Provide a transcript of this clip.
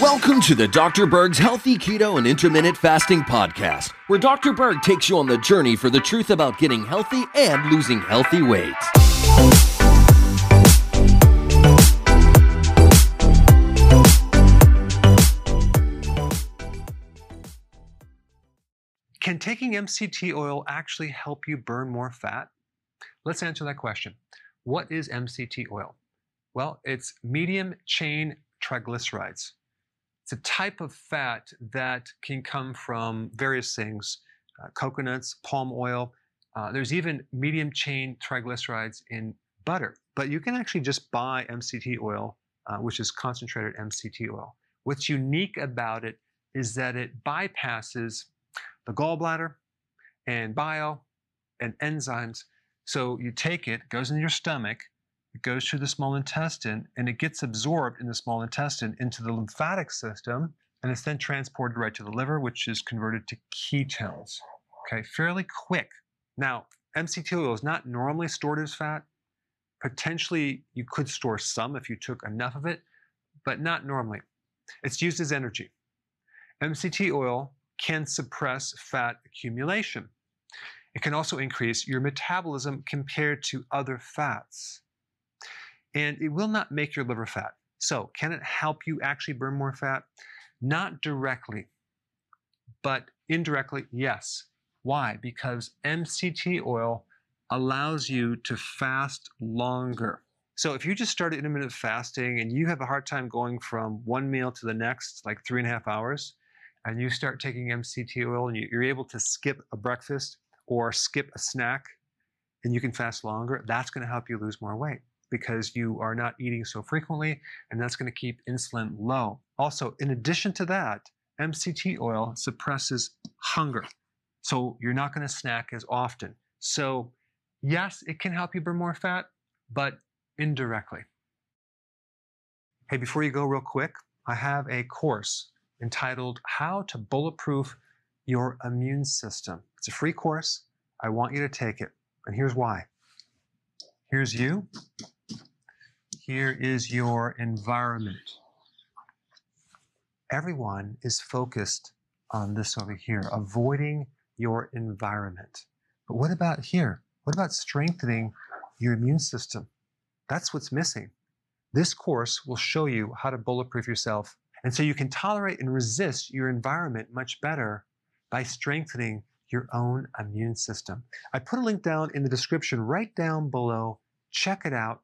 Welcome to the Dr. Berg's Healthy Keto and Intermittent Fasting Podcast, where Dr. Berg takes you on the journey for the truth about getting healthy and losing healthy weight. Can taking MCT oil actually help you burn more fat? Let's answer that question. What is MCT oil? Well, it's medium chain triglycerides. It's a type of fat that can come from various things uh, coconuts, palm oil. Uh, there's even medium chain triglycerides in butter. But you can actually just buy MCT oil, uh, which is concentrated MCT oil. What's unique about it is that it bypasses the gallbladder and bile and enzymes. So you take it, goes in your stomach, it goes through the small intestine and it gets absorbed in the small intestine into the lymphatic system and it's then transported right to the liver, which is converted to ketones. Okay, fairly quick. Now, MCT oil is not normally stored as fat. Potentially, you could store some if you took enough of it, but not normally. It's used as energy. MCT oil can suppress fat accumulation. It can also increase your metabolism compared to other fats and it will not make your liver fat. So, can it help you actually burn more fat? Not directly, but indirectly, yes. Why? Because MCT oil allows you to fast longer. So, if you just started intermittent fasting and you have a hard time going from one meal to the next, like three and a half hours, and you start taking MCT oil and you're able to skip a breakfast or skip a snack and you can fast longer, that's going to help you lose more weight because you are not eating so frequently, and that's going to keep insulin low. Also, in addition to that, MCT oil suppresses hunger. So you're not going to snack as often. So, yes, it can help you burn more fat, but indirectly. Hey, before you go, real quick, I have a course entitled How to Bulletproof Your Immune System. It's a free course. I want you to take it. And here's why. Here's you, here is your environment. Everyone is focused on this over here, avoiding your environment. But what about here? What about strengthening your immune system? That's what's missing. This course will show you how to bulletproof yourself. And so you can tolerate and resist your environment much better by strengthening your own immune system. I put a link down in the description right down below. Check it out